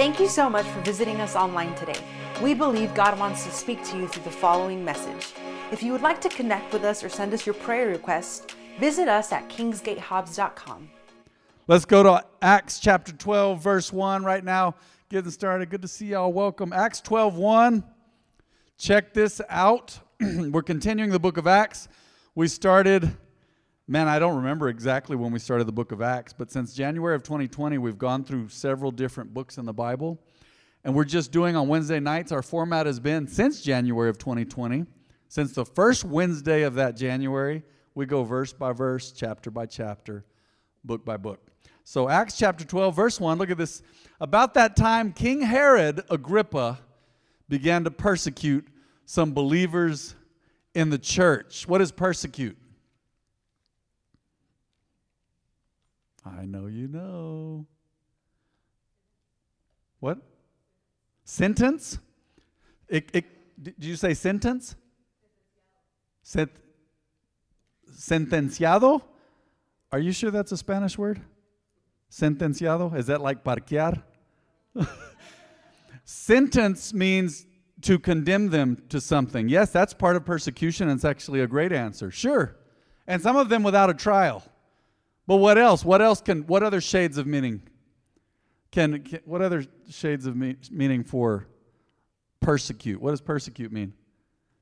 Thank you so much for visiting us online today. We believe God wants to speak to you through the following message. If you would like to connect with us or send us your prayer requests, visit us at kingsgatehobbs.com. Let's go to Acts chapter 12, verse 1 right now. Getting started. Good to see y'all. Welcome. Acts 12, 1. Check this out. We're continuing the book of Acts. We started, man, I don't remember exactly when we started the book of Acts, but since January of 2020, we've gone through several different books in the Bible. And we're just doing on Wednesday nights. Our format has been since January of 2020. Since the first Wednesday of that January, we go verse by verse, chapter by chapter, book by book. So, Acts chapter 12, verse 1, look at this. About that time, King Herod Agrippa began to persecute some believers in the church. What is persecute? I know you know. What? Sentence? It, it, did you say sentence? Sent, sentenciado? Are you sure that's a Spanish word? Sentenciado? Is that like parquear? Sentence means to condemn them to something. Yes, that's part of persecution, and it's actually a great answer. Sure. And some of them without a trial. But what else? What else can, what other shades of meaning? Can, can what other shades of me, meaning for persecute? What does persecute mean?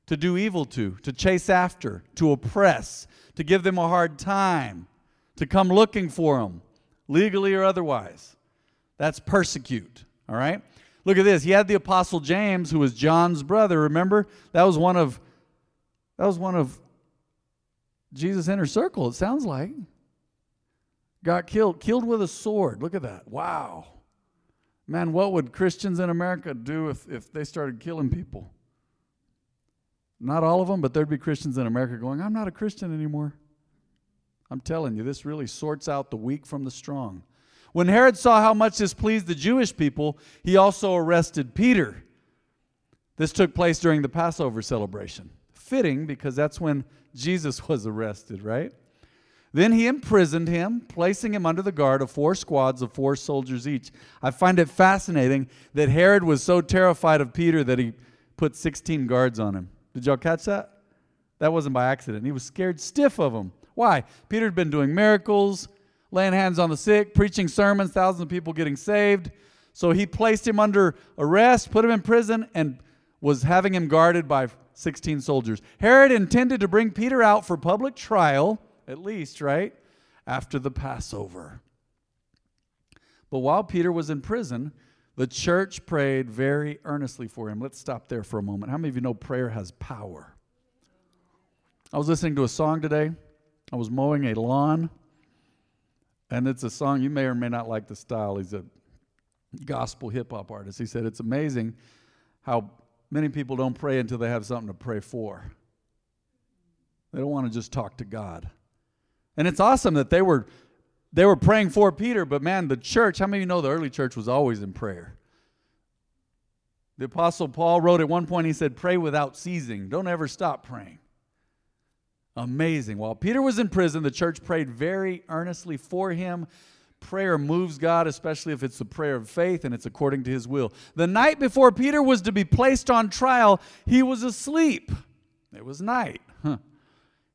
To do evil to, to chase after, to oppress, to give them a hard time, to come looking for them, legally or otherwise. That's persecute, all right? Look at this. He had the apostle James, who was John's brother. Remember? That was one of that was one of Jesus' inner circle, it sounds like. Got killed, killed with a sword. Look at that. Wow. Man, what would Christians in America do if, if they started killing people? Not all of them, but there'd be Christians in America going, I'm not a Christian anymore. I'm telling you, this really sorts out the weak from the strong. When Herod saw how much this pleased the Jewish people, he also arrested Peter. This took place during the Passover celebration. Fitting because that's when Jesus was arrested, right? Then he imprisoned him, placing him under the guard of four squads of four soldiers each. I find it fascinating that Herod was so terrified of Peter that he put 16 guards on him. Did y'all catch that? That wasn't by accident. He was scared stiff of him. Why? Peter had been doing miracles, laying hands on the sick, preaching sermons, thousands of people getting saved. So he placed him under arrest, put him in prison, and was having him guarded by 16 soldiers. Herod intended to bring Peter out for public trial, at least, right? After the Passover. But while Peter was in prison, the church prayed very earnestly for him. Let's stop there for a moment. How many of you know prayer has power? I was listening to a song today. I was mowing a lawn and it's a song you may or may not like the style. He's a gospel hip hop artist. He said it's amazing how many people don't pray until they have something to pray for. They don't want to just talk to God. And it's awesome that they were they were praying for Peter, but man, the church, how many of you know the early church was always in prayer? The apostle Paul wrote at one point he said pray without ceasing. Don't ever stop praying. Amazing. While Peter was in prison, the church prayed very earnestly for him. Prayer moves God, especially if it's the prayer of faith and it's according to his will. The night before Peter was to be placed on trial, he was asleep. It was night.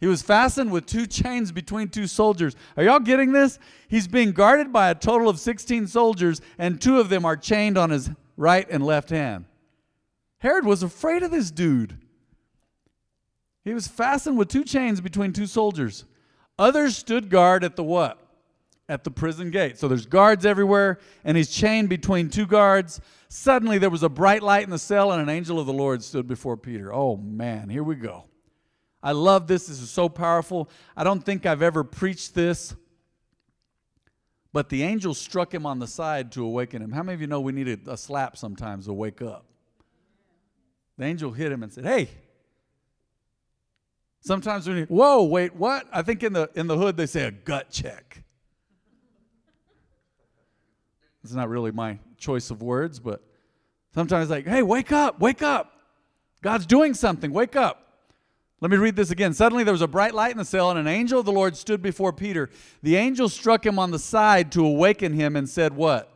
He was fastened with two chains between two soldiers. Are y'all getting this? He's being guarded by a total of 16 soldiers, and two of them are chained on his right and left hand. Herod was afraid of this dude. He was fastened with two chains between two soldiers. Others stood guard at the what? At the prison gate. So there's guards everywhere, and he's chained between two guards. Suddenly there was a bright light in the cell, and an angel of the Lord stood before Peter. Oh man, here we go. I love this. This is so powerful. I don't think I've ever preached this. But the angel struck him on the side to awaken him. How many of you know we need a, a slap sometimes to wake up? The angel hit him and said, Hey, Sometimes when you, whoa, wait, what? I think in the in the hood they say a gut check. It's not really my choice of words, but sometimes like, hey, wake up, wake up. God's doing something, wake up. Let me read this again. Suddenly there was a bright light in the cell, and an angel of the Lord stood before Peter. The angel struck him on the side to awaken him and said, What?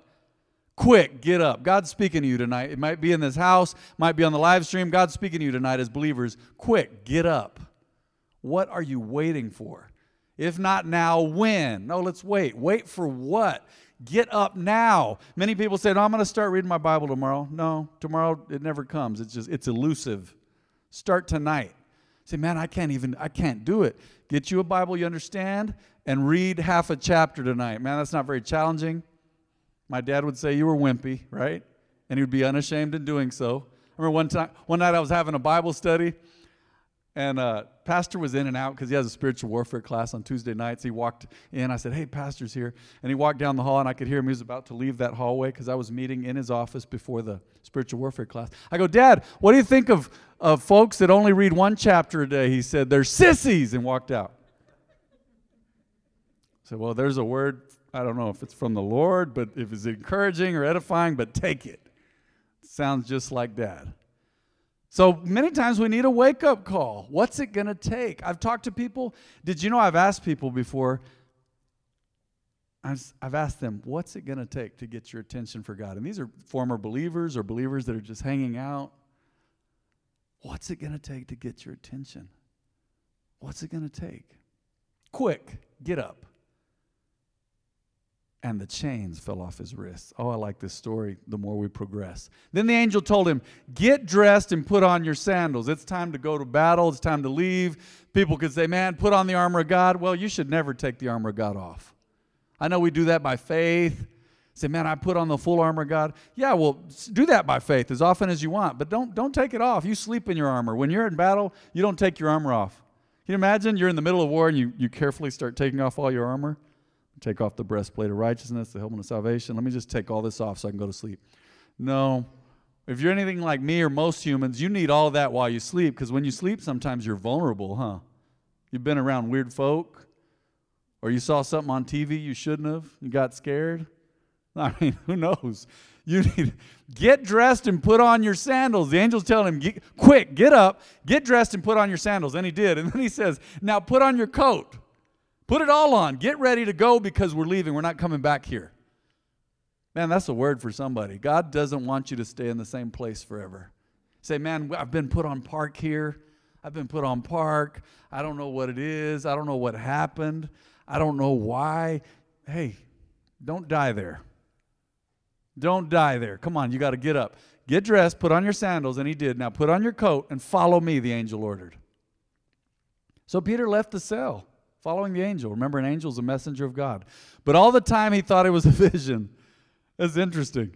Quick, get up. God's speaking to you tonight. It might be in this house, might be on the live stream. God's speaking to you tonight as believers. Quick, get up. What are you waiting for? If not now, when? No, let's wait. Wait for what? Get up now. Many people say, no, I'm going to start reading my Bible tomorrow. No, tomorrow it never comes. It's just, it's elusive. Start tonight. Say, man, I can't even, I can't do it. Get you a Bible you understand and read half a chapter tonight. Man, that's not very challenging. My dad would say you were wimpy, right? And he would be unashamed in doing so. I remember one time, one night I was having a Bible study and uh, pastor was in and out because he has a spiritual warfare class on Tuesday nights. He walked in. I said, "Hey, pastor's here." And he walked down the hall, and I could hear him. He was about to leave that hallway because I was meeting in his office before the spiritual warfare class. I go, "Dad, what do you think of of folks that only read one chapter a day?" He said, "They're sissies," and walked out. I said, "Well, there's a word. I don't know if it's from the Lord, but if it's encouraging or edifying, but take it. it sounds just like Dad." So many times we need a wake up call. What's it going to take? I've talked to people. Did you know I've asked people before? I've, asked them, what's it going to take to get your attention for God? And these are former believers or believers that are just hanging out. What's it going to take to get your attention? What's it going to take? Quick, get up and the chains fell off his wrists. Oh, I like this story the more we progress. Then the angel told him, Get dressed and put on your sandals. It's time to go to battle. It's time to leave. People could say, Man, put on the armor of God. Well, you should never take the armor of God off. I know we do that by faith. Say, Man, I put on the full armor of God. Yeah, well, do that by faith as often as you want, but don't, don't take it off. You sleep in your armor. When you're in battle, you don't take your armor off. Can you imagine you're in the middle of war and you, you carefully start taking off all your armor? Take off the breastplate of righteousness, the helmet of salvation. Let me just take all this off so I can go to sleep. No. If you're anything like me or most humans, you need all that while you sleep because when you sleep, sometimes you're vulnerable, huh? You've been around weird folk, or you saw something on TV you shouldn't have, you got scared. I mean, who knows? You need get dressed and put on your sandals. The angel's telling him, get, quick, get up, get dressed and put on your sandals. And he did. And then he says, now put on your coat. Put it all on. Get ready to go because we're leaving. We're not coming back here. Man, that's a word for somebody. God doesn't want you to stay in the same place forever. Say, man, I've been put on park here. I've been put on park. I don't know what it is. I don't know what happened. I don't know why. Hey, don't die there. Don't die there. Come on, you got to get up. Get dressed, put on your sandals, and he did. Now put on your coat and follow me, the angel ordered. So Peter left the cell following the angel. Remember, an angel is a messenger of God. But all the time he thought it was a vision. That's interesting.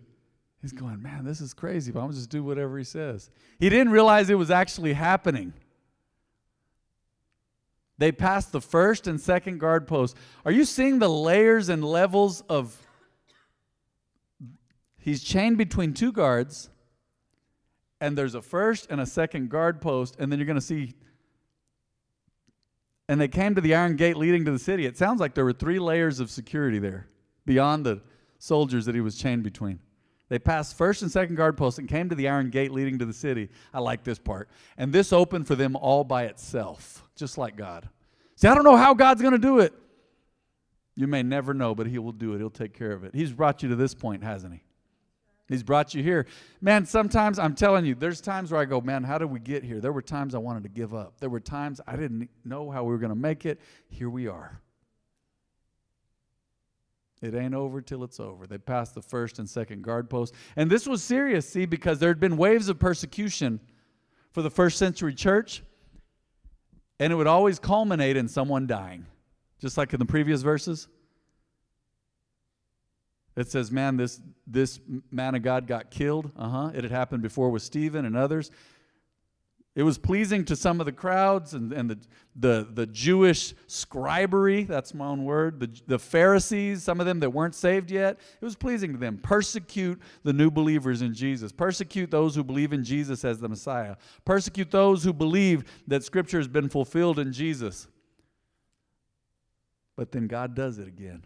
He's going, man, this is crazy, but I'm just do whatever he says. He didn't realize it was actually happening. They passed the first and second guard post. Are you seeing the layers and levels of. He's chained between two guards, and there's a first and a second guard post, and then you're going to see and they came to the iron gate leading to the city. It sounds like there were three layers of security there beyond the soldiers that he was chained between. They passed first and second guard posts and came to the iron gate leading to the city. I like this part. And this opened for them all by itself, just like God. See, I don't know how God's going to do it. You may never know, but He will do it. He'll take care of it. He's brought you to this point, hasn't He? He's brought you here. Man, sometimes I'm telling you, there's times where I go, man, how did we get here? There were times I wanted to give up. There were times I didn't know how we were going to make it. Here we are. It ain't over till it's over. They passed the first and second guard post. And this was serious, see, because there had been waves of persecution for the first century church, and it would always culminate in someone dying, just like in the previous verses. It says, man, this, this man of God got killed. Uh huh. It had happened before with Stephen and others. It was pleasing to some of the crowds and, and the, the, the Jewish scribery, that's my own word, the, the Pharisees, some of them that weren't saved yet. It was pleasing to them. Persecute the new believers in Jesus. Persecute those who believe in Jesus as the Messiah. Persecute those who believe that Scripture has been fulfilled in Jesus. But then God does it again.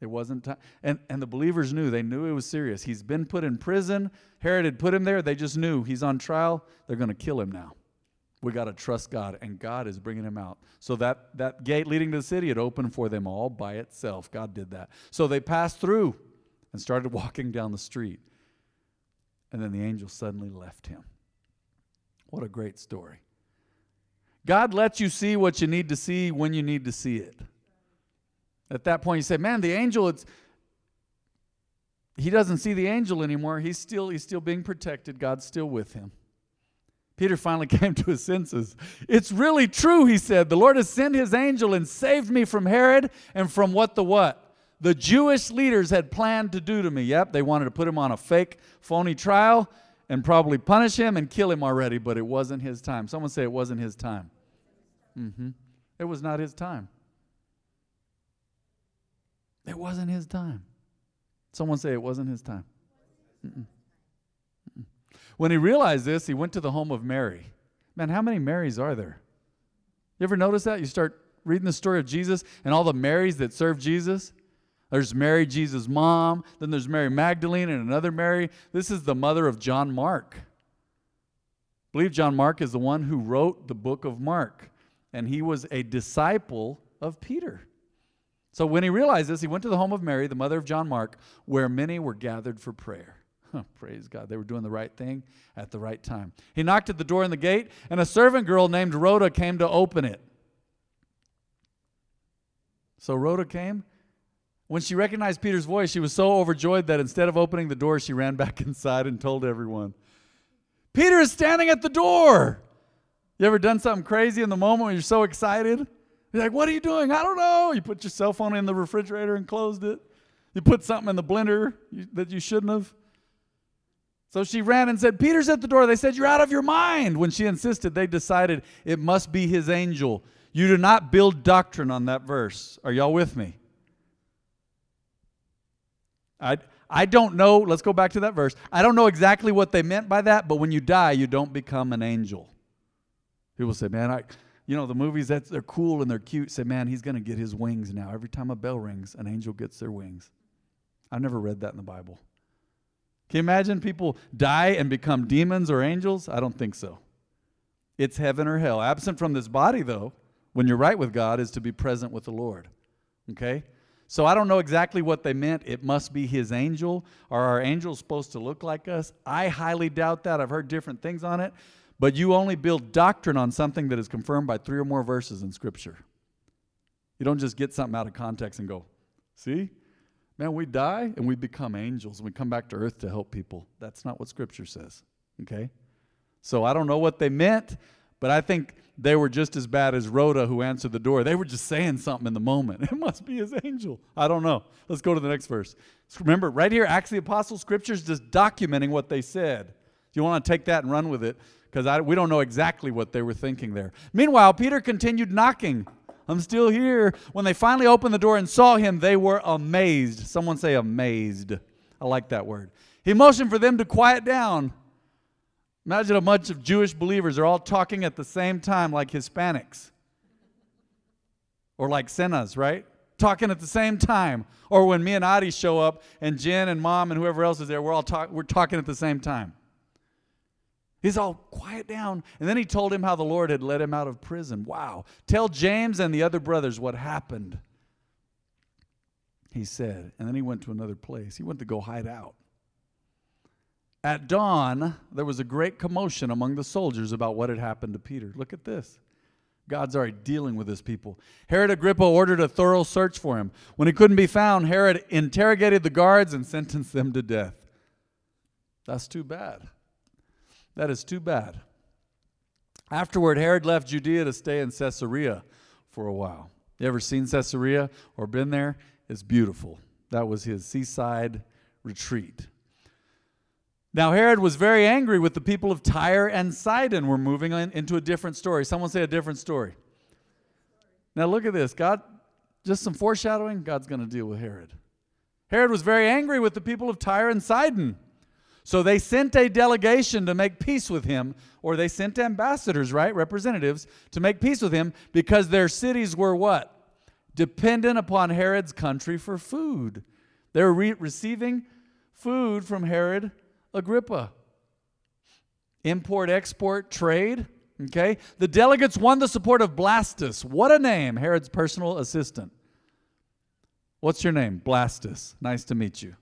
It wasn't time. And, and the believers knew. They knew it was serious. He's been put in prison. Herod had put him there. They just knew he's on trial. They're going to kill him now. We got to trust God, and God is bringing him out. So that, that gate leading to the city had opened for them all by itself. God did that. So they passed through. and started walking down the street. And then the angel suddenly left him. What a great story. God lets you see what you need to see when you need to see it. At that point, you say, Man, the angel, it's he doesn't see the angel anymore. He's still, he's still being protected. God's still with him. Peter finally came to his senses. It's really true, he said. The Lord has sent his angel and saved me from Herod and from what the what? The Jewish leaders had planned to do to me. Yep, they wanted to put him on a fake, phony trial and probably punish him and kill him already, but it wasn't his time. Someone say it wasn't his time. Mm-hmm. It was not his time. It wasn't his time. Someone say it wasn't his time. Mm-mm. Mm-mm. When he realized this, he went to the home of Mary. Man, how many Marys are there? You ever notice that? You start reading the story of Jesus and all the Marys that served Jesus. There's Mary, Jesus' mom. Then there's Mary Magdalene and another Mary. This is the mother of John Mark. I believe John Mark is the one who wrote the book of Mark, and he was a disciple of Peter. So when he realized this, he went to the home of Mary, the mother of John Mark, where many were gathered for prayer. praise God. They were doing the right thing at the right time. He knocked at the door in the gate, and a servant girl named Rhoda came to open it. So Rhoda came. When she recognized Peter's voice, she was so overjoyed that instead of opening the door, she ran back inside and told everyone, Peter is standing at the door. You ever done something crazy in the moment when you're so excited? You're like, what are you doing? I don't know. You put your cell phone in the refrigerator and closed it. You put something in the blender that you shouldn't have. So she ran and said, Peter's at the door. They said, You're out of your mind. When she insisted, they decided it must be his angel. You do not build doctrine on that verse. Are y'all with me? I, I don't know. Let's go back to that verse. I don't know exactly what they meant by that, but when you die, you don't become an angel. People say, Man, I, you know, the movies that they're cool and they're cute say, man, he's to get his wings now. Every time a bell rings, an angel gets their wings. I've never read that in the Bible. Can you imagine people die and become demons or angels? I don't think so. It's heaven or hell. Absent from this body, though, when you're right with God, is to be present with the Lord. Okay? So I don't know exactly what they meant. It must be his angel. Are our angels supposed to look like us? I highly doubt that. I've heard different things on it. But you only build doctrine on something that is confirmed by three or more verses in Scripture. You don't just get something out of context and go, see? Man, we die and we become angels and we come back to earth to help people. That's not what Scripture says. Okay? So I don't know what they meant, but I think they were just as bad as Rhoda who answered the door. They were just saying something in the moment. It must be his angel. I don't know. Let's go to the next verse. Remember, right here, Acts of the Apostles, Scripture's just documenting what they said. You want to take that and run with it? Because we don't know exactly what they were thinking there. Meanwhile, Peter continued knocking. I'm still here. When they finally opened the door and saw him, they were amazed. Someone say amazed. I like that word. He motioned for them to quiet down. Imagine a bunch of Jewish believers are all talking at the same time, like Hispanics or like Senas, right? Talking at the same time. Or when me and Adi show up and Jen and mom and whoever else is there, we're all talk- we're talking at the same time. He's all quiet down. And then he told him how the Lord had let him out of prison. Wow. Tell James and the other brothers what happened. He said. And then he went to another place. He went to go hide out. At dawn, there was a great commotion among the soldiers about what had happened to Peter. Look at this. God's already dealing with his people. Herod Agrippa ordered a thorough search for him. When he couldn't be found, Herod interrogated the guards and sentenced them to death. That's too bad. That is too bad. Afterward, Herod left Judea to stay in Caesarea for a while. You ever seen Caesarea or been there? It's beautiful. That was his seaside retreat. Now, Herod was very angry with the people of Tyre and Sidon. We're moving on into a different story. Someone say a different story. Now, look at this. God, just some foreshadowing, God's going to deal with Herod. Herod was very angry with the people of Tyre and Sidon. So they sent a delegation to make peace with him, or they sent ambassadors, right? Representatives to make peace with him because their cities were what? Dependent upon Herod's country for food. They were re- receiving food from Herod Agrippa. Import, export, trade. Okay? The delegates won the support of Blastus. What a name, Herod's personal assistant. What's your name? Blastus. Nice to meet you.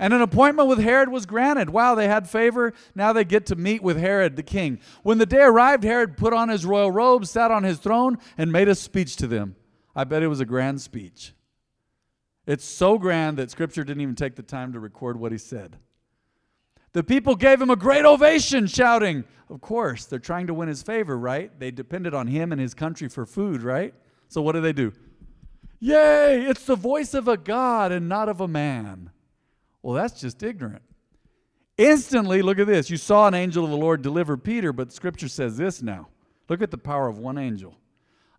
And an appointment with Herod was granted. Wow, they had favor. Now they get to meet with Herod the king. When the day arrived, Herod put on his royal robes, sat on his throne, and made a speech to them. I bet it was a grand speech. It's so grand that scripture didn't even take the time to record what he said. The people gave him a great ovation, shouting, Of course, they're trying to win his favor, right? They depended on him and his country for food, right? So what do they do? Yay, it's the voice of a God and not of a man. Well, that's just ignorant. Instantly, look at this. You saw an angel of the Lord deliver Peter, but scripture says this now. Look at the power of one angel.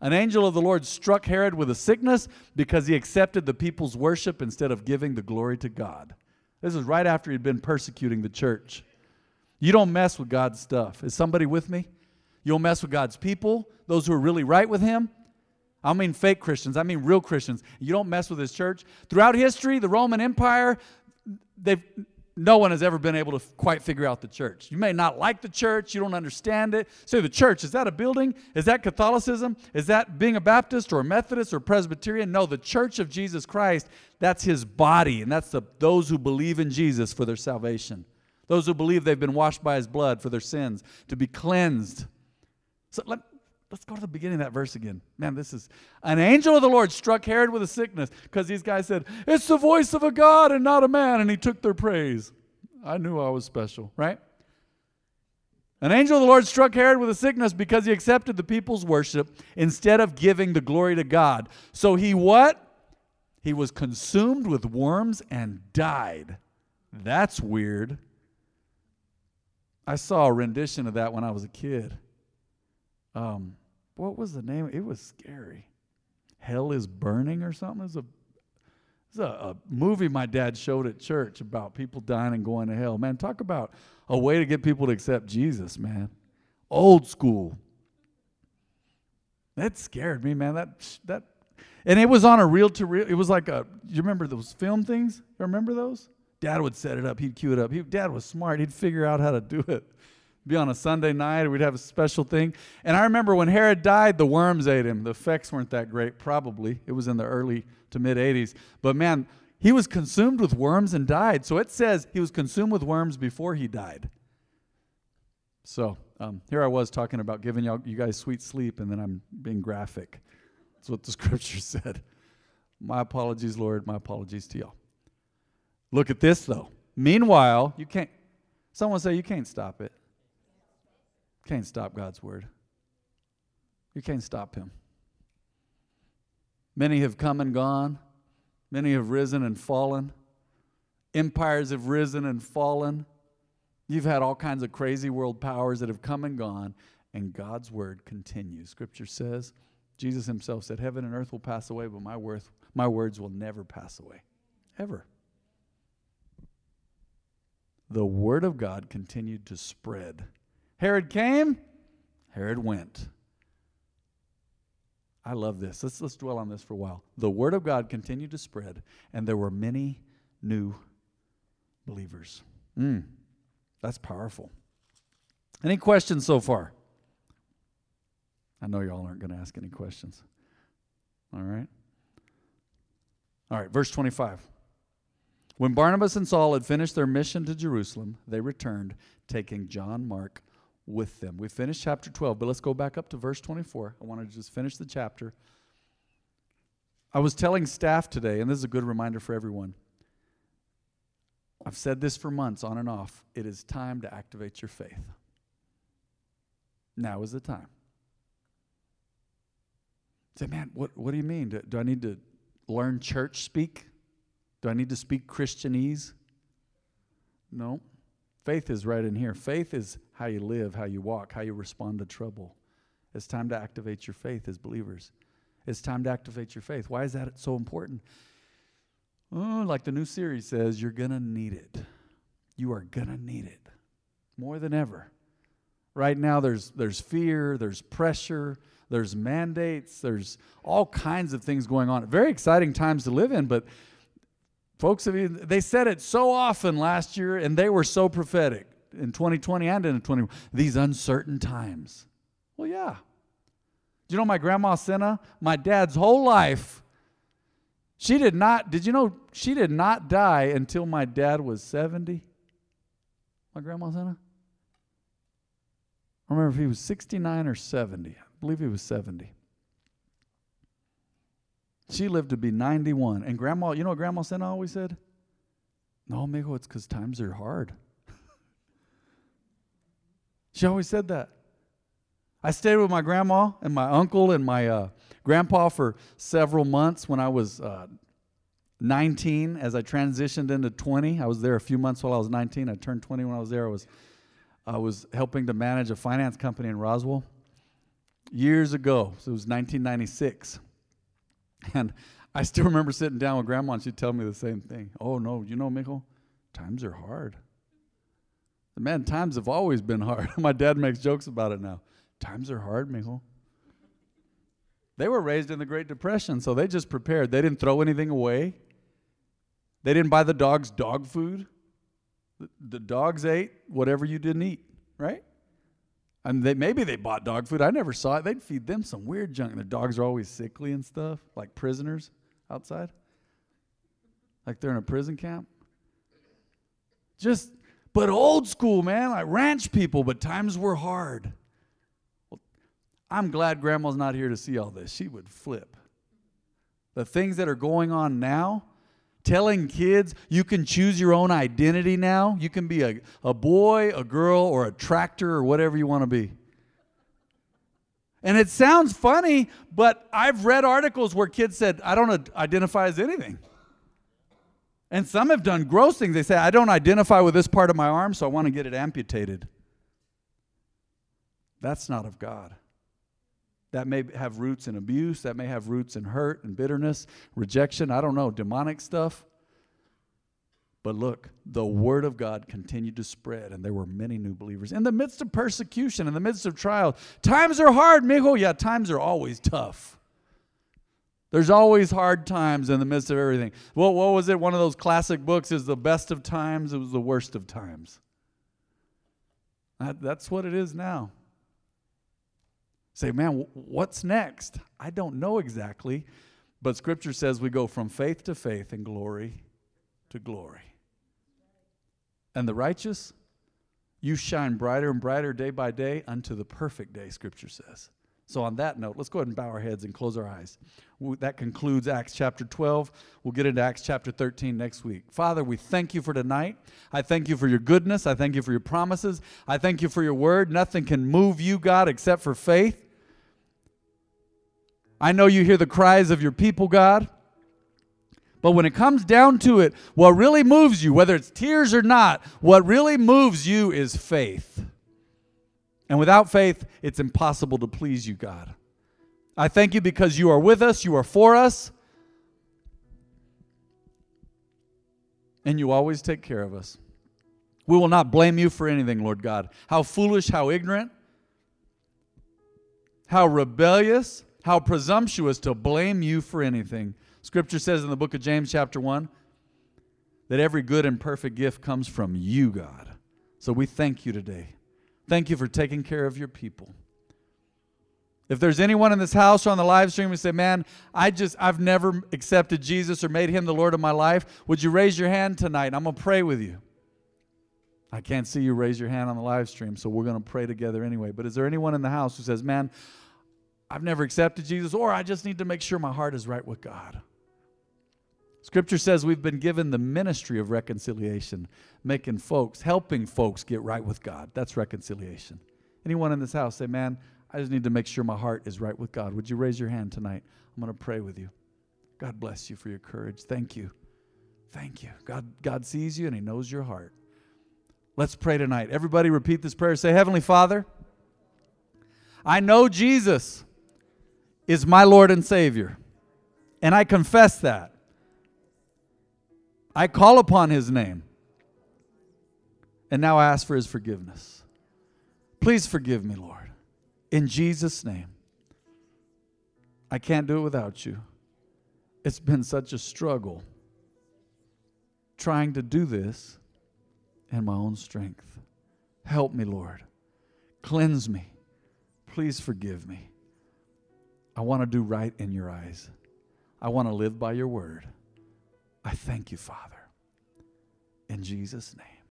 An angel of the Lord struck Herod with a sickness because he accepted the people's worship instead of giving the glory to God. This is right after he'd been persecuting the church. You don't mess with God's stuff. Is somebody with me? You don't mess with God's people, those who are really right with him. I don't mean fake Christians, I mean real Christians. You don't mess with his church. Throughout history, the Roman Empire, they've no one has ever been able to quite figure out the church. You may not like the church, you don't understand it. Say, the church, is that a building? Is that Catholicism? Is that being a Baptist or a Methodist or Presbyterian? No, the church of Jesus Christ, that's his body, and that's the, those who believe in Jesus for their salvation. Those who believe they've been washed by his blood for their sins, to be cleansed. So let, Let's go to the beginning of that verse again. Man, this is an angel of the Lord struck Herod with a sickness because these guys said, It's the voice of a God and not a man. And he took their praise. I knew I was special, right? An angel of the Lord struck Herod with a sickness because he accepted the people's worship instead of giving the glory to God. So he what? He was consumed with worms and died. That's weird. I saw a rendition of that when I was a kid. Um, what was the name? It was scary. Hell is Burning or something. It's a, it's a, a movie my dad showed at church about people dying and going to hell. Man, talk about a way to get people to accept Jesus, man. Old school. That scared me, man. That that and it was on a reel to reel. It was like a you remember those film things? You remember those? Dad would set it up, he'd cue it up. He, Dad was smart, he'd figure out how to do it be on a Sunday night, we'd have a special thing. And I remember when Herod died, the worms ate him. The effects weren't that great, probably. It was in the early to mid 80s. But man, he was consumed with worms and died. So it says he was consumed with worms before he died. So um, here I was talking about giving y'all, you guys sweet sleep, and then I'm being graphic. That's what the scripture said. My apologies, Lord. My apologies to y'all. Look at this, though. Meanwhile, you can't, someone say you can't stop it. Can't stop God's word. You can't stop him. Many have come and gone. Many have risen and fallen. Empires have risen and fallen. You've had all kinds of crazy world powers that have come and gone, and God's word continues. Scripture says, Jesus himself said, Heaven and earth will pass away, but my, worth, my words will never pass away. Ever. The word of God continued to spread Herod came, Herod went. I love this. Let's, let's dwell on this for a while. The word of God continued to spread, and there were many new believers. Mm, that's powerful. Any questions so far? I know y'all aren't going to ask any questions. All right. All right, verse 25. When Barnabas and Saul had finished their mission to Jerusalem, they returned, taking John Mark with them. We finished chapter 12, but let's go back up to verse 24. I want to just finish the chapter. I was telling staff today, and this is a good reminder for everyone. I've said this for months on and off. It is time to activate your faith. Now is the time. Say, man, what, what do you mean? Do, do I need to learn church speak? Do I need to speak Christianese? No. Faith is right in here. Faith is how you live, how you walk, how you respond to trouble. It's time to activate your faith as believers. It's time to activate your faith. Why is that so important? Oh, like the new series says, you're going to need it. You are going to need it more than ever. Right now, there's, there's fear, there's pressure, there's mandates, there's all kinds of things going on. Very exciting times to live in, but Folks, have even they said it so often last year, and they were so prophetic in 2020 and in 20. These uncertain times. Well, yeah. Do you know my grandma Senna? My dad's whole life, She did not, did you know, she did not die until my dad was 70? My grandma Santa? I remember if he was 69 or 70. I believe he was 70. She lived to be 91. And grandma, you know what Grandma Santa always said? No, mijo, it's because times are hard. She always said that. I stayed with my grandma and my uncle and my uh, grandpa for several months when I was uh, 19. As I transitioned into 20, I was there a few months while I was 19. I turned 20 when I was there. I was, I was helping to manage a finance company in Roswell years ago. So it was 1996. And I still remember sitting down with grandma and she'd tell me the same thing. Oh, no, you know, Michael, times are hard. Man, times have always been hard. My dad makes jokes about it now. Times are hard, Michael. They were raised in the Great Depression, so they just prepared. They didn't throw anything away. They didn't buy the dogs dog food. The, dogs ate whatever you didn't eat, right? And they, maybe they bought dog food. I never saw it. They'd feed them some weird junk. And the dogs are always sickly and stuff, like prisoners outside. Like they're in a prison camp. Just, but old school, man, like ranch people, but times were hard. Well, I'm glad grandma's not here to see all this. She would flip. The things that are going on now, telling kids you can choose your own identity now. You can be a, a boy, a girl, or a tractor, or whatever you want to be. And it sounds funny, but I've read articles where kids said, I don't identify as anything. And some have done gross things. They say, I don't identify with this part of my arm, so I want to get it amputated. That's not of God. That may have roots in abuse. That may have roots in hurt and bitterness, rejection. I don't know, demonic stuff. But look, the word of God continued to spread, and there were many new believers. In the midst of persecution, in the midst of trial, times are hard, mijo. Yeah, times are always tough. There's always hard times in the midst of everything. Well, what was it? One of those classic books is the best of times, it was the worst of times. That, that's what it is now. Say, man, what's next? I don't know exactly, but Scripture says we go from faith to faith and glory to glory. And the righteous, you shine brighter and brighter day by day unto the perfect day, Scripture says. So, on that note, let's go ahead and bow our heads and close our eyes. That concludes Acts chapter 12. We'll get into Acts chapter 13 next week. Father, we thank you for tonight. I thank you for your goodness. I thank you for your promises. I thank you for your word. Nothing can move you, God, except for faith. I know you hear the cries of your people, God. But when it comes down to it, what really moves you, whether it's tears or not, what really moves you is faith. And without faith, it's impossible to please you, God. I thank you because you are with us, you are for us, and you always take care of us. We will not blame you for anything, Lord God. How foolish, how ignorant, how rebellious, how presumptuous to blame you for anything. Scripture says in the book of James, chapter 1, that every good and perfect gift comes from you, God. So we thank you today. Thank you for taking care of your people. If there's anyone in this house or on the live stream who say, Man, I just, I've never accepted Jesus or made him the Lord of my life, would you raise your hand tonight? I'm going to pray with you. I can't see you raise your hand on the live stream, so we're going to pray together anyway. But is there anyone in the house who says, Man, I've never accepted Jesus, or I just need to make sure my heart is right with God? Scripture says we've been given the ministry of reconciliation, making folks, helping folks get right with God. That's reconciliation. Anyone in this house say, Man, I just need to make sure my heart is right with God. Would you raise your hand tonight? I'm going to pray with you. God bless you for your courage. Thank you. Thank you. God, God sees you and He knows your heart. Let's pray tonight. Everybody repeat this prayer. Say, Heavenly Father, I know Jesus is my Lord and Savior, and I confess that. I call upon his name. And now I ask for his forgiveness. Please forgive me, Lord. In Jesus' name. I can't do it without you. It's been such a struggle trying to do this in my own strength. Help me, Lord. Cleanse me. Please forgive me. I want to do right in your eyes. I want to live by your word. I thank you, Father. In Jesus' name.